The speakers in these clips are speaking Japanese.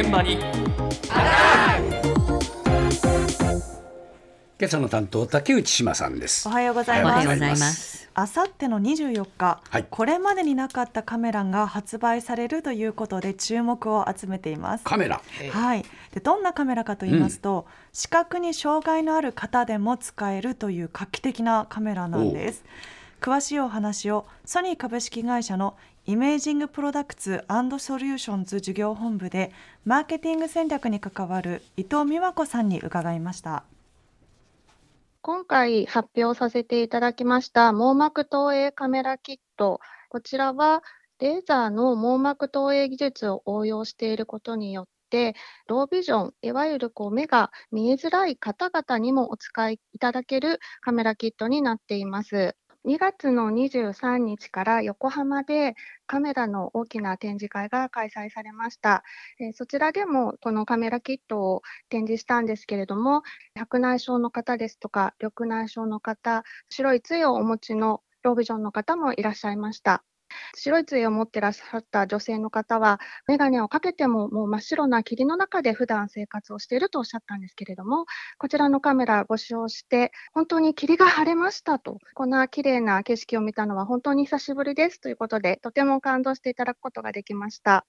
現場に。今朝の担当竹内島さんです。おはようございおはますようございます。あさっての24日、はい。これまでになかったカメラが発売されるということで注目を集めています。カメラ。はい、でどんなカメラかと言いますと、視覚に障害のある方でも使えるという画期的なカメラなんです。詳しいお話をソニー株式会社のイメージングプロダクツソリューションズ事業本部でマーケティング戦略に関わる伊藤美和子さんに伺いました。今回発表させていただきました網膜投影カメラキット。こちらはレーザーの網膜投影技術を応用していることによって、ロービジョン、いわゆるこう目が見えづらい方々にもお使いいただけるカメラキットになっています。2月の23日から横浜でカメラの大きな展示会が開催されました。えーそちらでもこのカメラキットを展示したんですけれども、白内障の方ですとか、緑内障の方、白い杖をお持ちのロービジョンの方もいらっしゃいました。白い杖を持ってらっしゃった女性の方は、メガネをかけてももう真っ白な霧の中で普段生活をしているとおっしゃったんですけれども、こちらのカメラご使用して、本当に霧が晴れましたと、こんな綺麗な景色を見たのは本当に久しぶりですということで、とても感動していただくことができました。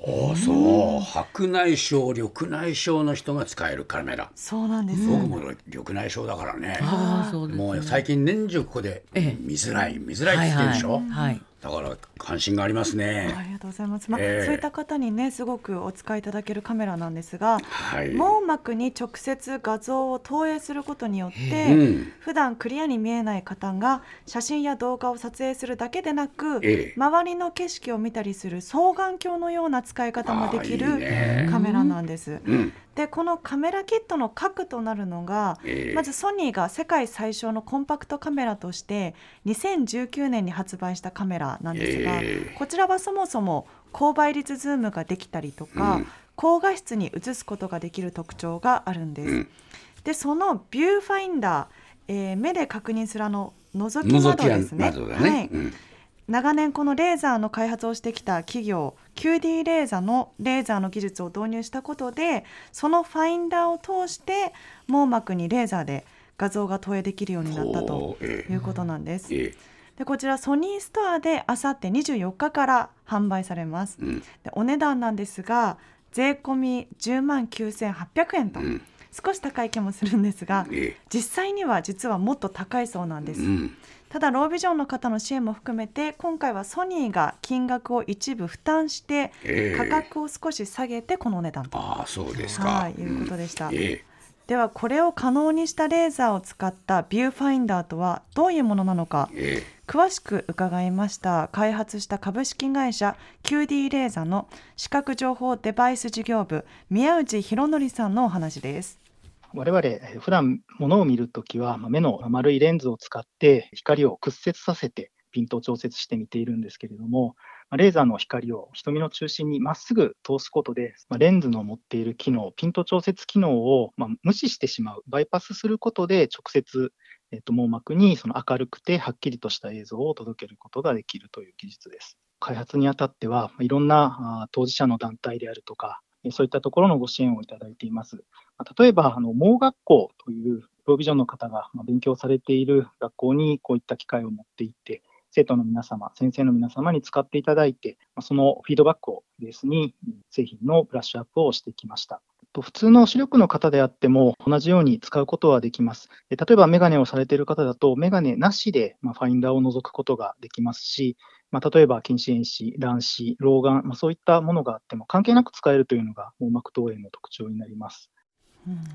おそう白内障緑内障の人が使えるカメラそうなんです。僕も緑内障だからねああ、そうですね。もう最近年中ここでええ見づらい見づらいって言ってるでしょ、はいはいはいだから関心がありますね。ありがとうございます。まあ、ええ。そういった方にね、すごくお使いいただけるカメラなんですが、はい。網膜に直接画像を投影することによって、うん普段クリアに見えない方が写真や動画を撮影するだけでなく、ええ。周りの景色を見たりする双眼鏡のような使い方もできるね。カメラなんです。うんでこのカメラキットの核となるのが、ええ。まずソニーが世界最小のコンパクトカメラとして2019年に発売したカメラなんですが、ええ。こちらはそもそも高倍率ズームができたりとか、うん。高画質に映すことができる特徴があるんです。うん。でそのビューファインダー、えー目で確認するあの覗き窓ですね。ね、はい。うん長年このレーザーの開発をしてきた企業 QD レーザーのレーザーの技術を導入したことでそのファインダーを通して網膜にレーザーで画像が投影できるようになったということなんです。えでこちらソニーストアであさって24日から販売されます。えうんでお値段なんですが税込み10万9800円と、うん少し高い気もするんですがえ実際には実はもっと高いそうなんです。えうん。ただロービジョンの方の支援も含めて今回はソニーが金額を一部負担してええ。価格を少し下げてこのお値段と、ああそうですか、はい、いうことでした、うん。え。ではこれを可能にしたレーザーを使ったビューファインダーとはどういうものなのか。ええ詳しく伺いました。開発した株式会社 QD レーザーの視覚情報デバイス事業部宮内博則さんのお話です。我々、普段物を見るときは、目の丸いレンズを使って光を屈折させてピントを調節して見ているんですけれども、レーザーの光を瞳の中心にまっすぐ通すことで、レンズの持っている機能、ピント調節機能を無視してしまう、バイパスすることで直接、えっと網膜にその明るくてはっきりとした映像を届けることができるという技術です。開発にあたっては、いろんな当事者の団体であるとか、そういったところのご支援をいただいています。例えば、あの盲学校というプロビジョンの方が勉強されている学校にこういった機会を持って行って、生徒の皆様、先生の皆様に使っていただいて、そのフィードバックをベースに製品のブラッシュアップをしてきました。と普通の視力の方であっても同じように使うことはできます。で例えばメガネをされている方だと、メガネなしでまあファインダーを覗くことができますし、まあ、例えば近視遠視、乱視、老眼、まあ、そういったものがあっても関係なく使えるというのが網膜投影の特徴になります。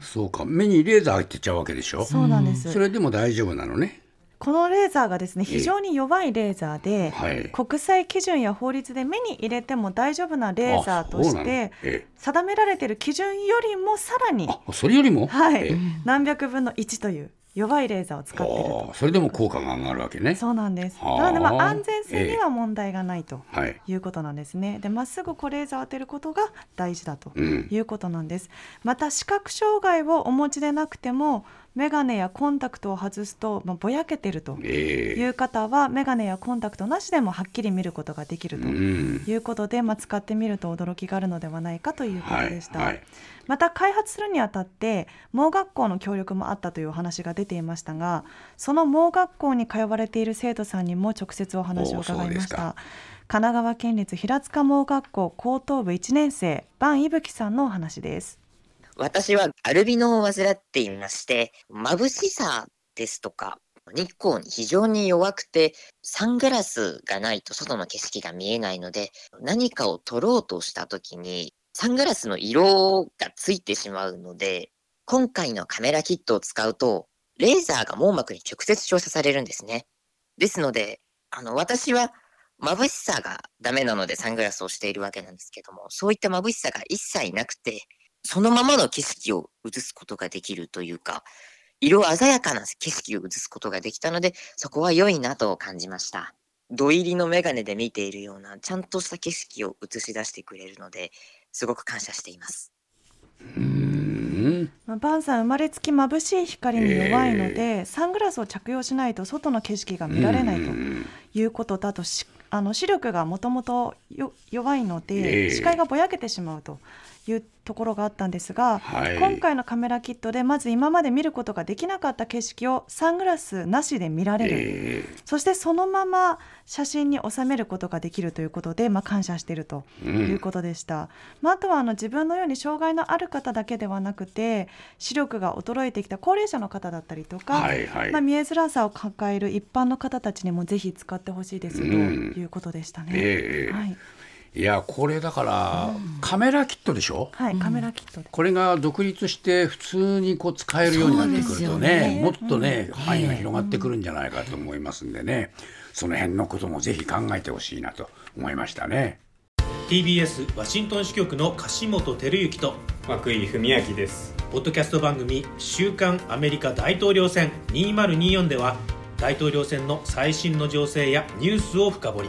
そうか。目にレーザー入ってっちゃうわけでしょ？そうなんです、それでも大丈夫なのねこのレーザーがですね非常に弱いレーザーで、はい。国際基準や法律で目に入れても大丈夫なレーザーとしてえ定められている基準よりもさらにそれよりも？はい。ええ。何百分の1という弱いレーザーを使っていると。それでも効果が上がるわけね。そうなんです。はあ。なのでまあ安全性には問題がないとはい。いうことなんですね。でまっすぐこうレーザーを当てることが大事だとうん。いうことなんです。また視覚障害をお持ちでなくてもメガネやコンタクトを外すと、まあ、ぼやけてるとええ。いう方はメガネやコンタクトなしでもはっきり見ることができるとうん。いうことで、まあ、使ってみると驚きがあるのではないかということでした。はいはいまた開発するにあたって盲学校の協力もあったというお話が出ていましたがその盲学校に通われている生徒さんにも直接お話を伺いました。神奈川県立平塚盲学校高等部1年生伴伊吹さんのお話です。私はアルビノを患っていまして、眩しさですとか、日光に非常に弱くて、サングラスがないと外の景色が見えないので、何かを撮ろうとした時に、サングラスの色がついてしまうので、今回のカメラキットを使うと、レーザーが網膜に直接照射されるんですね。ですので、あの、私は眩しさがダメなのでサングラスをしているわけなんですけども、そういった眩しさが一切なくて、そのままの景色を映すことができるというか、色鮮やかな景色を映すことができたので、そこは良いなと感じました。土入りのメガネで見ているような、ちゃんとした景色を映し出してくれるので、すごく感謝しています。うん。まあ、バンさん生まれつき眩しい光に弱いので、サングラスを着用しないと外の景色が見られないとうん。いうこととあとしあの視力がもともと弱いのええ。で視界がぼやけてしまうというところがあったんですが、はい。今回のカメラキットでまず今まで見ることができなかった景色をサングラスなしで見られる、えそしてそのまま写真に収めることができるということで、まあ、感謝しているとえいうことでした、まあ、あとはあの自分のように障害のある方だけではなくて視力が衰えてきた高齢者の方だったりとか、はいはい。まあ、見えづらさを抱える一般の方たちにもぜひ使ってほしいですとうん。いうことでしたね。ええ。はい、いやこれだからカメラキットでしょ？はい、カメラキットで。これが独立して普通にこう使えるようになってくるとねもっとね、範囲が広がってくるんじゃないかと思いますんでね、その辺のこともぜひ考えてほしいなと思いましたね。TBS ワシントン支局の樫本照之と涌井文明です。ポッドキャスト番組「週刊アメリカ大統領選2024」では大統領選の最新の情勢やニュースを深掘り